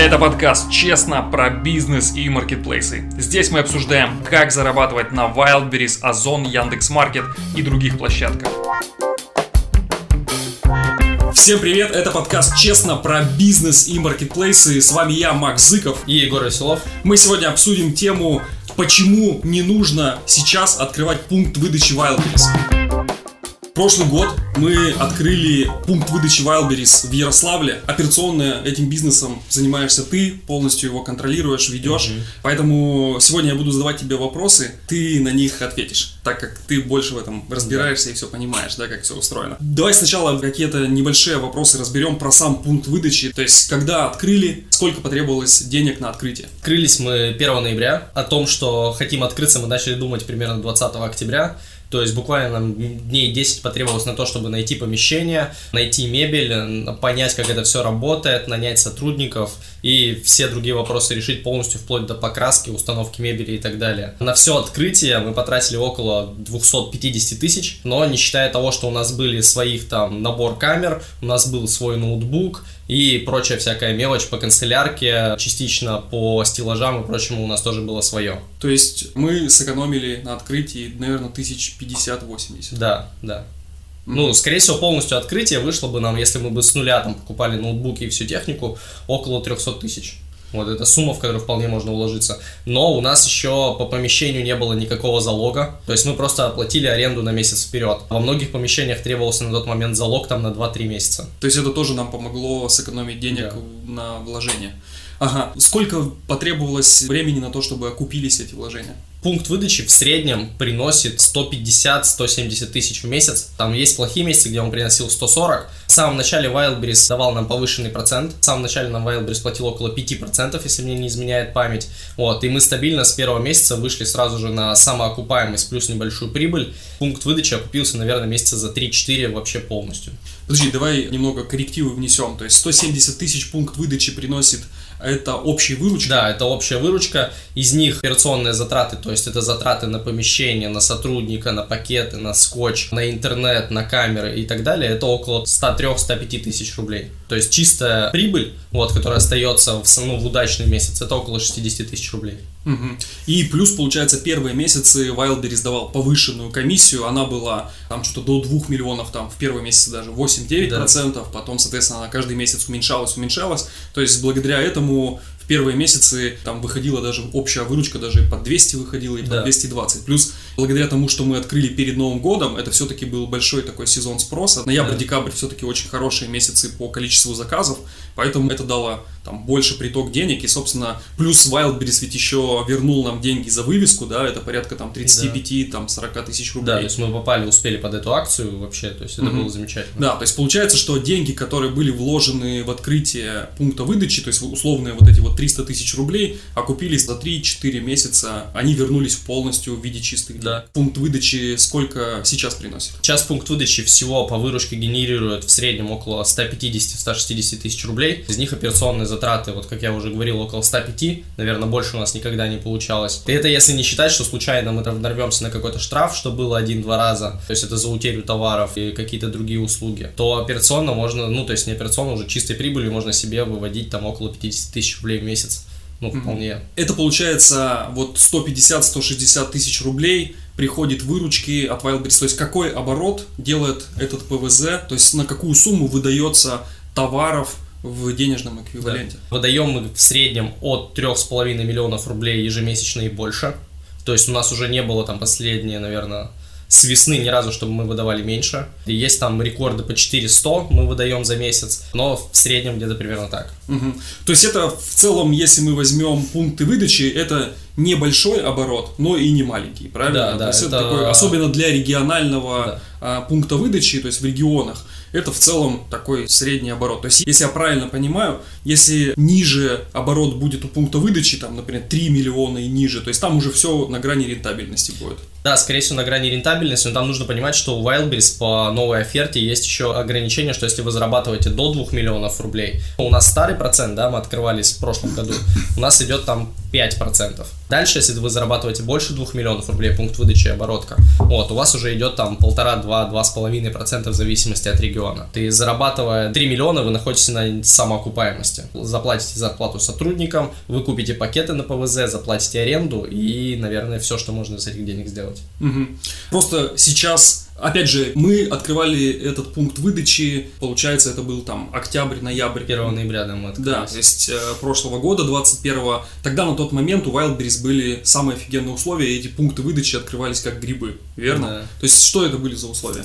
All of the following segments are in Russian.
Это подкаст «Честно» про бизнес и маркетплейсы. Здесь мы обсуждаем, как зарабатывать на Wildberries, Озон, Яндекс.Маркет и других площадках. Всем привет, это подкаст «Честно» про бизнес и маркетплейсы. С вами я, Макс Зыков. И Егор Веселов. Мы сегодня обсудим тему, почему не нужно сейчас открывать пункт выдачи Wildberries. Прошлый год мы открыли пункт выдачи Wildberries в Ярославле. Операционно этим бизнесом занимаешься ты, полностью его контролируешь, ведешь. Угу. Поэтому сегодня я буду задавать тебе вопросы, ты на них ответишь, так как ты больше в этом разбираешься да. и все понимаешь, да, как все устроено. Давай сначала какие-то небольшие вопросы разберем про сам пункт выдачи. То есть, когда открыли, сколько потребовалось денег на открытие? Открылись мы 1 ноября. О том, что хотим открыться, мы начали думать примерно 20 октября. То есть буквально нам дней 10 потребовалось на то, чтобы найти помещение, найти мебель, понять, как это все работает, нанять сотрудников и все другие вопросы решить полностью вплоть до покраски, установки мебели и так далее. На все открытие мы потратили около 250 тысяч, но не считая того, что у нас были своих там набор камер, у нас был свой ноутбук, и прочая всякая мелочь по канцелярке, частично по стеллажам и прочему у нас тоже было свое. То есть мы сэкономили на открытии, наверное, тысяч 50-80. Да, да. Ну, скорее всего, полностью открытие вышло бы нам, если мы бы с нуля там покупали ноутбуки и всю технику, около 300 тысяч. Вот это сумма, в которую вполне можно уложиться. Но у нас еще по помещению не было никакого залога. То есть мы просто оплатили аренду на месяц вперед. Во многих помещениях требовался на тот момент залог там на 2-3 месяца. То есть это тоже нам помогло сэкономить денег да. на вложение. Ага. Сколько потребовалось времени на то, чтобы окупились эти вложения? Пункт выдачи в среднем приносит 150-170 тысяч в месяц. Там есть плохие месяцы, где он приносил 140. В самом начале Wildberries давал нам повышенный процент. В самом начале нам Wildberries платил около 5%, если мне не изменяет память. Вот, и мы стабильно с первого месяца вышли сразу же на самоокупаемость плюс небольшую прибыль. Пункт выдачи окупился, наверное, месяца за 3-4 вообще полностью. Подожди, давай немного коррективы внесем. То есть 170 тысяч пункт выдачи приносит это общая выручка? Да, это общая выручка. Из них операционные затраты, то есть это затраты на помещение, на сотрудника, на пакеты, на скотч, на интернет, на камеры и так далее, это около 103-105 тысяч рублей. То есть чистая прибыль, вот, которая остается в, ну, в удачный месяц, это около 60 тысяч рублей. Угу. И плюс, получается, первые месяцы Wildberries давал повышенную комиссию, она была там что-то до 2 миллионов, там в первые месяцы даже 8-9%, да. потом, соответственно, она каждый месяц уменьшалась, уменьшалась. То есть благодаря этому первые месяцы там выходила даже общая выручка даже под 200 выходила и под да. 220. Плюс благодаря тому, что мы открыли перед Новым годом, это все-таки был большой такой сезон спроса. Ноябрь-декабрь все-таки очень хорошие месяцы по количеству заказов, поэтому это дало там больше приток денег, и, собственно, плюс Wildberries ведь еще вернул нам деньги за вывеску, да, это порядка там 35, да. там 40 тысяч рублей. Да, то есть мы попали, успели под эту акцию вообще, то есть это mm-hmm. было замечательно. Да, то есть получается, что деньги, которые были вложены в открытие пункта выдачи, то есть условные вот эти вот 300 тысяч рублей, окупились за 3-4 месяца, они вернулись полностью в виде чистых. Да. Пункт выдачи сколько сейчас приносит? Сейчас пункт выдачи всего по выручке генерирует в среднем около 150-160 тысяч рублей, из них операционные затраты, вот как я уже говорил, около 105, наверное, больше у нас никогда не получалось. И это если не считать, что случайно мы там нарвемся на какой-то штраф, что было один-два раза, то есть это за утерю товаров и какие-то другие услуги, то операционно можно, ну, то есть не операционно, уже чистой прибылью можно себе выводить там около 50 тысяч рублей в месяц. Ну, вполне. Это получается вот 150-160 тысяч рублей приходит выручки от Wildberries. То есть какой оборот делает этот ПВЗ, то есть на какую сумму выдается товаров в денежном эквиваленте. Да. Выдаем мы в среднем от 3,5 миллионов рублей ежемесячно и больше. То есть у нас уже не было там последние, наверное, с весны ни разу, чтобы мы выдавали меньше. И есть там рекорды по 400 мы выдаем за месяц, но в среднем где-то примерно так. Угу. То есть это в целом, если мы возьмем пункты выдачи, это небольшой оборот, но и не маленький, правильно? Да, да. То есть это, это такой, особенно для регионального да. пункта выдачи, то есть в регионах, это в целом такой средний оборот. То есть, если я правильно понимаю, если ниже оборот будет у пункта выдачи, там, например, 3 миллиона и ниже, то есть там уже все на грани рентабельности будет. Да, скорее всего, на грани рентабельности, но там нужно понимать, что у Wildberries по новой оферте есть еще ограничение, что если вы зарабатываете до 2 миллионов рублей, у нас старый процент, да, мы открывались в прошлом году, у нас идет там 5%. Дальше, если вы зарабатываете больше 2 миллионов рублей, пункт выдачи оборотка, вот, у вас уже идет там 1,5, 2, 2,5% в зависимости от региона миллиона. Ты зарабатывая 3 миллиона, вы находитесь на самоокупаемости. Заплатите зарплату сотрудникам, вы купите пакеты на ПВЗ, заплатите аренду и, наверное, все, что можно из этих денег сделать. Угу. Просто сейчас Опять же, мы открывали этот пункт выдачи, получается, это был там октябрь, ноябрь. 1 ноября, да, мы открылись. Да, то есть э, прошлого года, 21-го. Тогда на тот момент у Wildberries были самые офигенные условия, и эти пункты выдачи открывались как грибы, верно? Да. То есть что это были за условия?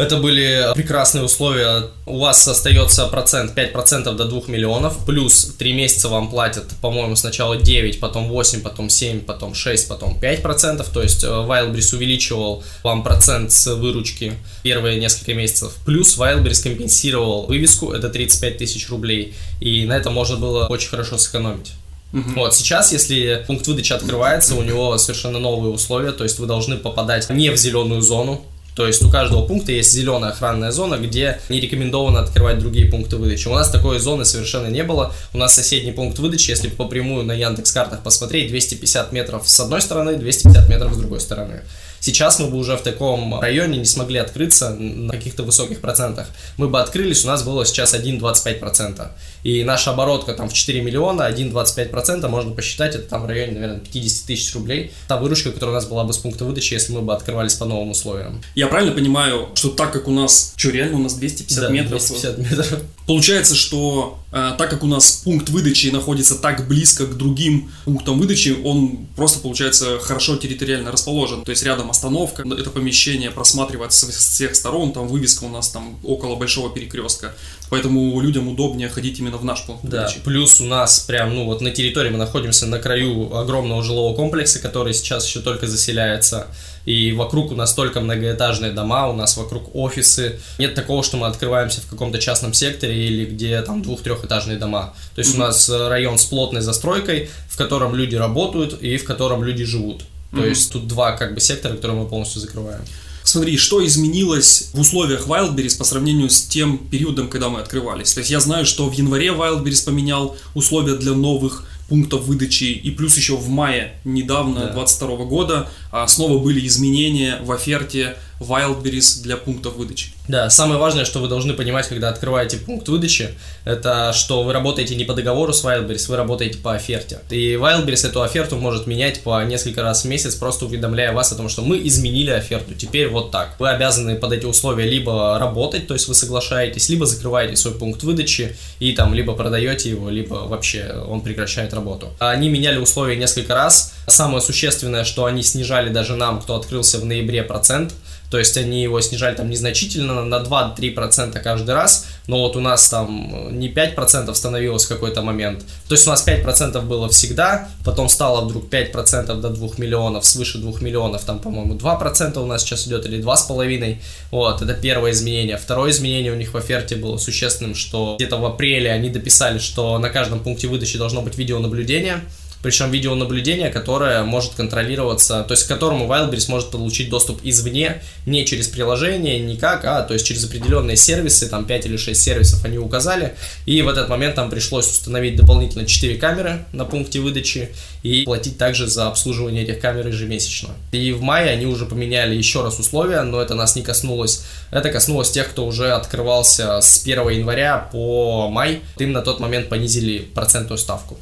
Это были прекрасные условия. У вас остается процент, 5% до 2 миллионов, плюс 3 месяца вам платят, по-моему, сначала 9, потом 8, потом 7, потом 6, потом 5%. То есть э, Wildberries увеличивал вам процент с выручки первые несколько месяцев. Плюс Wildberries компенсировал вывеску, это 35 тысяч рублей. И на этом можно было очень хорошо сэкономить. Uh-huh. Вот сейчас, если пункт выдачи открывается, у него совершенно новые условия, то есть вы должны попадать не в зеленую зону, то есть у каждого пункта есть зеленая охранная зона, где не рекомендовано открывать другие пункты выдачи. У нас такой зоны совершенно не было. У нас соседний пункт выдачи, если по прямую на Яндекс картах посмотреть, 250 метров с одной стороны, 250 метров с другой стороны. Сейчас мы бы уже в таком районе не смогли открыться на каких-то высоких процентах. Мы бы открылись, у нас было сейчас 1,25%. И наша оборотка там в 4 миллиона, 1,25% можно посчитать, это там в районе, наверное, 50 тысяч рублей. Та выручка, которая у нас была бы с пункта выдачи, если мы бы открывались по новым условиям. Я правильно понимаю, что так как у нас, что реально у нас 250 да, метров? 250 метров. Получается, что так как у нас пункт выдачи находится так близко к другим пунктам выдачи, он просто, получается, хорошо территориально расположен. То есть рядом остановка, это помещение просматривается с всех сторон, там вывеска у нас там около большого перекрестка. Поэтому людям удобнее ходить именно в наш пункт да, выдачи. Плюс у нас прям, ну вот на территории мы находимся на краю огромного жилого комплекса, который сейчас еще только заселяется и вокруг у нас только многоэтажные дома, у нас вокруг офисы. Нет такого, что мы открываемся в каком-то частном секторе или где там двух-трехэтажные дома. То есть mm-hmm. у нас район с плотной застройкой, в котором люди работают и в котором люди живут. То mm-hmm. есть тут два как бы сектора, которые мы полностью закрываем. Смотри, что изменилось в условиях Wildberries по сравнению с тем периодом, когда мы открывались. То есть я знаю, что в январе Wildberries поменял условия для новых пунктов выдачи, и плюс еще в мае недавно, да. 22 года, а, снова были изменения в оферте Wildberries для пунктов выдачи. Да, самое важное, что вы должны понимать, когда открываете пункт выдачи, это что вы работаете не по договору с Wildberries, вы работаете по оферте. И Wildberries эту оферту может менять по несколько раз в месяц, просто уведомляя вас о том, что мы изменили оферту, теперь вот так. Вы обязаны под эти условия либо работать, то есть вы соглашаетесь, либо закрываете свой пункт выдачи и там либо продаете его, либо вообще он прекращает работу. Они меняли условия несколько раз. Самое существенное, что они снижали даже нам, кто открылся в ноябре, процент – то есть они его снижали там незначительно, на 2-3% каждый раз, но вот у нас там не 5% становилось в какой-то момент. То есть у нас 5% было всегда, потом стало вдруг 5% до 2 миллионов, свыше 2 миллионов, там, по-моему, 2% у нас сейчас идет или 2,5%. Вот, это первое изменение. Второе изменение у них в оферте было существенным, что где-то в апреле они дописали, что на каждом пункте выдачи должно быть видеонаблюдение причем видеонаблюдение, которое может контролироваться, то есть к которому Wildberries может получить доступ извне, не через приложение, никак, а то есть через определенные сервисы, там 5 или 6 сервисов они указали, и в этот момент там пришлось установить дополнительно 4 камеры на пункте выдачи и платить также за обслуживание этих камер ежемесячно. И в мае они уже поменяли еще раз условия, но это нас не коснулось. Это коснулось тех, кто уже открывался с 1 января по май. Им на тот момент понизили процентную ставку.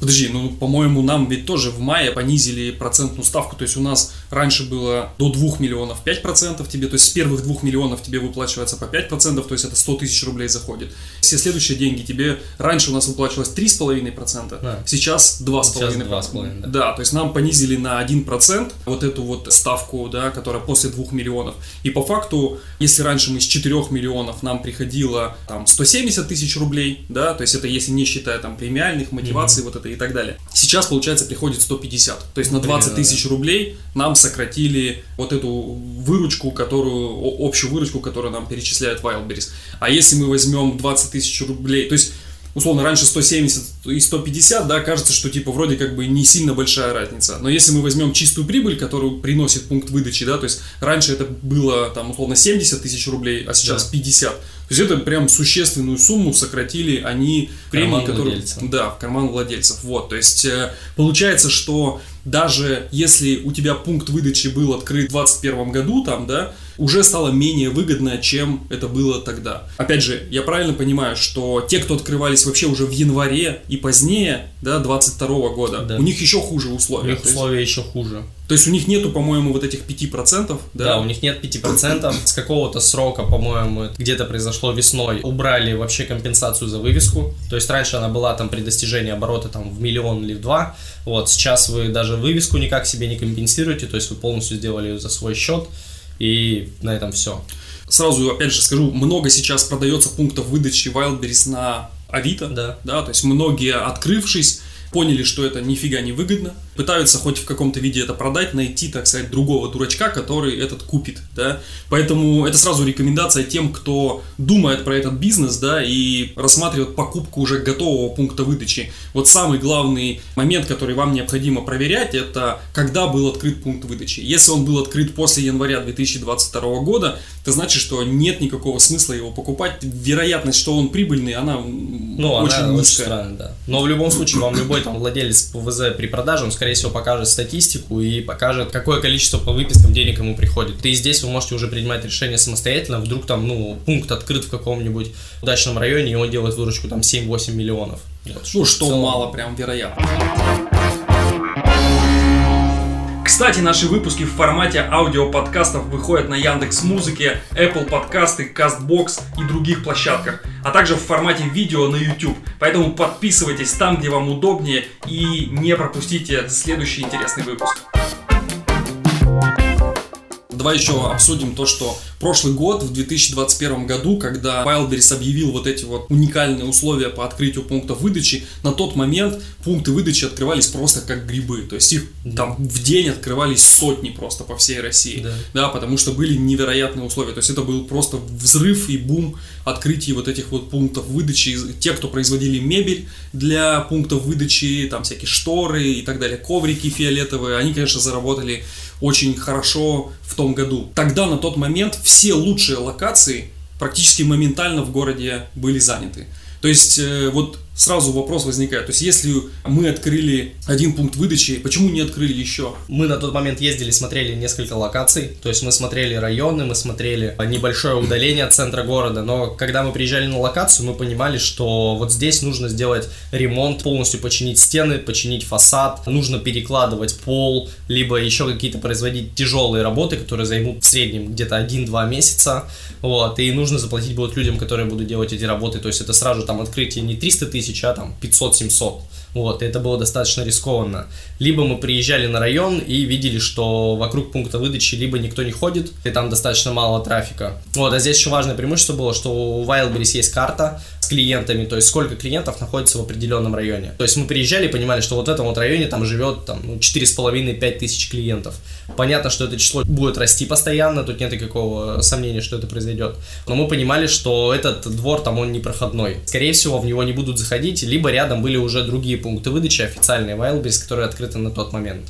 Подожди, ну, по-моему, нам ведь тоже в мае понизили процентную ставку. То есть у нас раньше было до 2 миллионов 5% тебе, то есть с первых 2 миллионов тебе выплачивается по 5%, то есть это 100 тысяч рублей заходит. Все следующие деньги тебе раньше у нас выплачивалось 3,5%, да. сейчас 2,5%. 2,5%. Да. да, то есть нам понизили на 1% вот эту вот ставку, да, которая после 2 миллионов. И по факту, если раньше мы с 4 миллионов нам приходило там 170 тысяч рублей, да, то есть это если не считая там премиальных, мотиваций, mm-hmm. вот это и так далее. Сейчас, получается, приходит 150. То есть на 20 тысяч рублей нам сократили вот эту выручку, которую, общую выручку, которую нам перечисляет Wildberries. А если мы возьмем 20 тысяч рублей, то есть условно, раньше 170 и 150, да, кажется, что типа вроде как бы не сильно большая разница. Но если мы возьмем чистую прибыль, которую приносит пункт выдачи, да, то есть раньше это было там условно 70 тысяч рублей, а сейчас да. 50, То есть это прям существенную сумму сократили они премии, которые... Владельца. Да, в карман владельцев. Вот, то есть э, получается, что даже если у тебя пункт выдачи был открыт в 2021 году, там, да, уже стало менее выгодно, чем это было тогда. Опять же, я правильно понимаю, что те, кто открывались вообще уже в январе и позднее, да, 22 года, да. у них еще хуже условия. У них условия есть... еще хуже. То есть у них нету, по-моему, вот этих 5%, да? Да, у них нет 5%. С какого-то срока, по-моему, где-то произошло весной, убрали вообще компенсацию за вывеску. То есть раньше она была там при достижении оборота там в миллион или в два. Вот, сейчас вы даже вывеску никак себе не компенсируете, то есть вы полностью сделали ее за свой счет. И на этом все. Сразу, опять же, скажу, много сейчас продается пунктов выдачи Wildberries на Авито. Да. да. То есть многие, открывшись, поняли, что это нифига не выгодно, пытаются хоть в каком-то виде это продать, найти, так сказать, другого дурачка, который этот купит, да. Поэтому это сразу рекомендация тем, кто думает про этот бизнес, да, и рассматривает покупку уже готового пункта выдачи. Вот самый главный момент, который вам необходимо проверять, это когда был открыт пункт выдачи. Если он был открыт после января 2022 года, это значит, что нет никакого смысла его покупать. Вероятность, что он прибыльный, она ну, очень она низкая. Очень странная, да. Но в любом случае, вам любой там владелец ПВЗ при продаже, он, скорее скорее всего, покажет статистику и покажет, какое количество по выпискам денег ему приходит. И здесь вы можете уже принимать решение самостоятельно. Вдруг там, ну, пункт открыт в каком-нибудь удачном районе, и он делает выручку там 7-8 миллионов. Вот, ну, что целом... мало прям вероятно. Кстати, наши выпуски в формате аудиоподкастов выходят на Яндекс Музыке, Apple подкасты, Castbox и других площадках, а также в формате видео на YouTube. Поэтому подписывайтесь там, где вам удобнее и не пропустите следующий интересный выпуск. Давай еще обсудим то, что прошлый год, в 2021 году, когда Wildberries объявил вот эти вот уникальные условия по открытию пунктов выдачи, на тот момент пункты выдачи открывались просто как грибы. То есть их да. там в день открывались сотни просто по всей России. Да. да, потому что были невероятные условия. То есть это был просто взрыв и бум открытия вот этих вот пунктов выдачи. Те, кто производили мебель для пунктов выдачи, там всякие шторы и так далее, коврики фиолетовые, они, конечно, заработали очень хорошо в том году. Тогда, на тот момент, все лучшие локации практически моментально в городе были заняты. То есть, э, вот сразу вопрос возникает. То есть, если мы открыли один пункт выдачи, почему не открыли еще? Мы на тот момент ездили, смотрели несколько локаций. То есть, мы смотрели районы, мы смотрели небольшое удаление от центра города. Но когда мы приезжали на локацию, мы понимали, что вот здесь нужно сделать ремонт, полностью починить стены, починить фасад, нужно перекладывать пол, либо еще какие-то производить тяжелые работы, которые займут в среднем где-то 1-2 месяца. Вот, и нужно заплатить будет людям, которые будут делать эти работы. То есть, это сразу там открытие не 300 тысяч, тысяч, а там 500-700. Вот, и это было достаточно рискованно. Либо мы приезжали на район и видели, что вокруг пункта выдачи либо никто не ходит, и там достаточно мало трафика. Вот, а здесь еще важное преимущество было, что у Wildberries есть карта, клиентами, то есть сколько клиентов находится в определенном районе. То есть мы приезжали и понимали, что вот в этом вот районе там живет там, ну, 4,5-5 тысяч клиентов. Понятно, что это число будет расти постоянно, тут нет никакого сомнения, что это произойдет. Но мы понимали, что этот двор там он непроходной. Скорее всего, в него не будут заходить, либо рядом были уже другие пункты выдачи, официальные Wildberries, которые открыты на тот момент.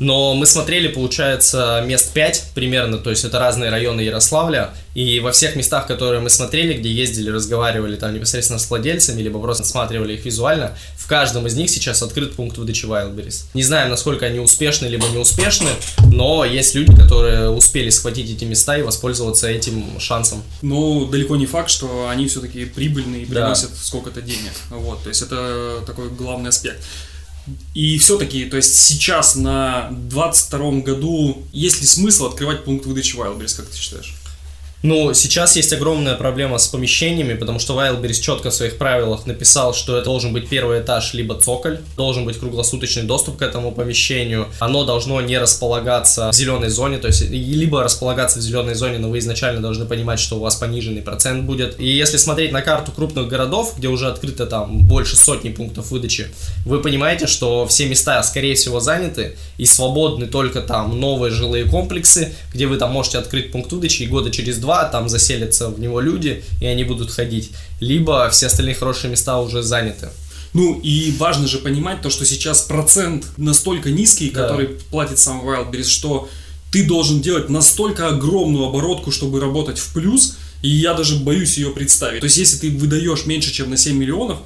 Но мы смотрели, получается, мест 5 примерно, то есть это разные районы Ярославля, и во всех местах, которые мы смотрели, где ездили, разговаривали там непосредственно с владельцами, либо просто осматривали их визуально, в каждом из них сейчас открыт пункт выдачи Wildberries. Не знаю, насколько они успешны, либо не успешны, но есть люди, которые успели схватить эти места и воспользоваться этим шансом. Но далеко не факт, что они все-таки прибыльные и приносят да. сколько-то денег. Вот, то есть это такой главный аспект. И все-таки, то есть сейчас на 22 году есть ли смысл открывать пункт выдачи Wildberries, как ты считаешь? Ну, сейчас есть огромная проблема с помещениями, потому что Wildberries четко в своих правилах написал, что это должен быть первый этаж, либо цоколь, должен быть круглосуточный доступ к этому помещению, оно должно не располагаться в зеленой зоне, то есть либо располагаться в зеленой зоне, но вы изначально должны понимать, что у вас пониженный процент будет. И если смотреть на карту крупных городов, где уже открыто там больше сотни пунктов выдачи, вы понимаете, что все места, скорее всего, заняты и свободны только там новые жилые комплексы, где вы там можете открыть пункт выдачи и года через два 2, там заселятся в него люди, и они будут ходить, либо все остальные хорошие места уже заняты. Ну и важно же понимать то, что сейчас процент настолько низкий, да. который платит сам Wildberries, что ты должен делать настолько огромную оборотку, чтобы работать в плюс, И я даже боюсь ее представить. То есть, если ты выдаешь меньше, чем на 7 миллионов,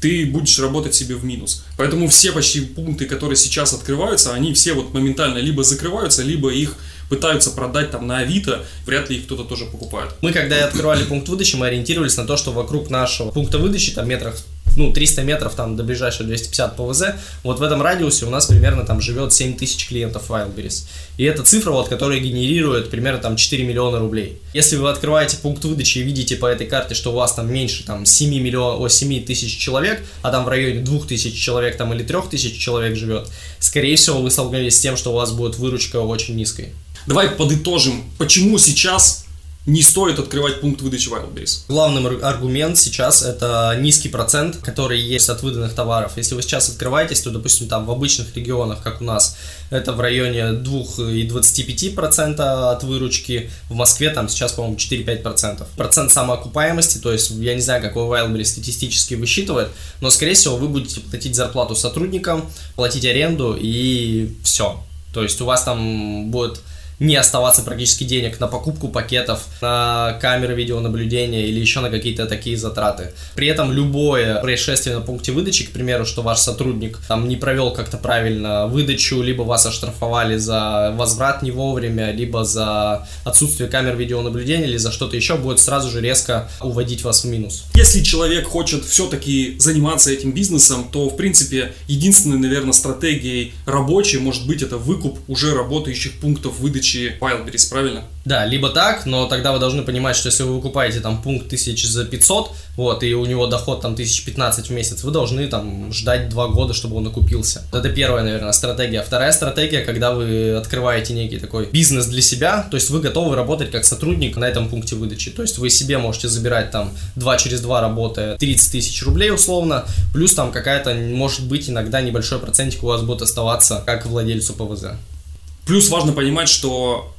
ты будешь работать себе в минус. Поэтому все почти пункты, которые сейчас открываются, они все вот моментально либо закрываются, либо их пытаются продать там на Авито, вряд ли их кто-то тоже покупает. Мы, когда открывали пункт выдачи, мы ориентировались на то, что вокруг нашего пункта выдачи, там метрах ну, 300 метров там до ближайшего 250 ПВЗ, вот в этом радиусе у нас примерно там живет 7 тысяч клиентов Wildberries. И это цифра, вот, которая генерирует примерно там 4 миллиона рублей. Если вы открываете пункт выдачи и видите по этой карте, что у вас там меньше там 7, миллион, о, 7 тысяч человек, а там в районе 2 тысяч человек там или 3 тысяч человек живет, скорее всего вы столкнулись с тем, что у вас будет выручка очень низкой. Давай подытожим, почему сейчас не стоит открывать пункт выдачи Wildberries. Главный аргумент сейчас это низкий процент, который есть от выданных товаров. Если вы сейчас открываетесь, то, допустим, там в обычных регионах, как у нас, это в районе 2,25% от выручки. В Москве там сейчас, по-моему, 4-5%. Процент самоокупаемости, то есть я не знаю, какой Wildberries статистически высчитывает, но, скорее всего, вы будете платить зарплату сотрудникам, платить аренду и все. То есть у вас там будет не оставаться практически денег на покупку пакетов, на камеры видеонаблюдения или еще на какие-то такие затраты. При этом любое происшествие на пункте выдачи, к примеру, что ваш сотрудник там не провел как-то правильно выдачу, либо вас оштрафовали за возврат не вовремя, либо за отсутствие камер видеонаблюдения, или за что-то еще, будет сразу же резко уводить вас в минус. Если человек хочет все-таки заниматься этим бизнесом, то, в принципе, единственной, наверное, стратегией рабочей может быть это выкуп уже работающих пунктов выдачи тысячи Wildberries, правильно? Да, либо так, но тогда вы должны понимать, что если вы выкупаете там пункт тысяч за 500, вот, и у него доход там 1015 в месяц, вы должны там ждать 2 года, чтобы он окупился. Это первая, наверное, стратегия. Вторая стратегия, когда вы открываете некий такой бизнес для себя, то есть вы готовы работать как сотрудник на этом пункте выдачи. То есть вы себе можете забирать там 2 через 2 работая 30 тысяч рублей условно, плюс там какая-то, может быть, иногда небольшой процентик у вас будет оставаться как владельцу ПВЗ. Плюс важно понимать, что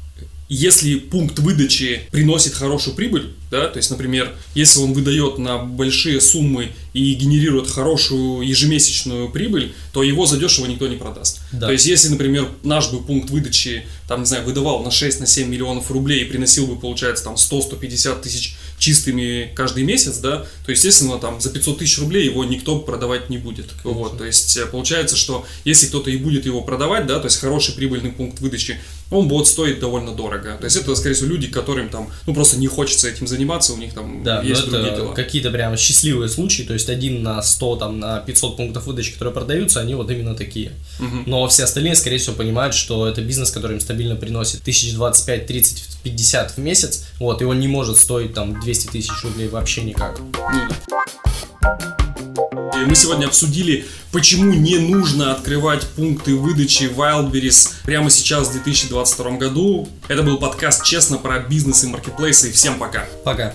если пункт выдачи приносит хорошую прибыль, да, то есть, например, если он выдает на большие суммы и генерирует хорошую ежемесячную прибыль, то его задешево никто не продаст. Да. То есть, если, например, наш бы пункт выдачи, там, не знаю, выдавал на 6-7 на миллионов рублей и приносил бы, получается, там 100-150 тысяч чистыми каждый месяц, да, то, естественно, там за 500 тысяч рублей его никто продавать не будет. Вот, то есть, э, получается, что если кто-то и будет его продавать, да, то есть хороший прибыльный пункт выдачи, он будет стоить довольно дорого. То есть, это, скорее всего, люди, которым там, ну, просто не хочется этим заниматься, у них там да, есть другие дела. какие-то прям счастливые случаи, то есть, один на 100, там, на 500 пунктов выдачи, которые продаются, они вот именно такие. Угу. Но все остальные, скорее всего, понимают, что это бизнес, который им стабильно приносит 1025, 30, 50 в месяц, вот, и он не может стоить там 200 тысяч рублей вообще никак. И мы сегодня обсудили, почему не нужно открывать пункты выдачи Wildberries прямо сейчас в 2022 году. Это был подкаст «Честно» про бизнес и маркетплейсы. Всем пока. Пока.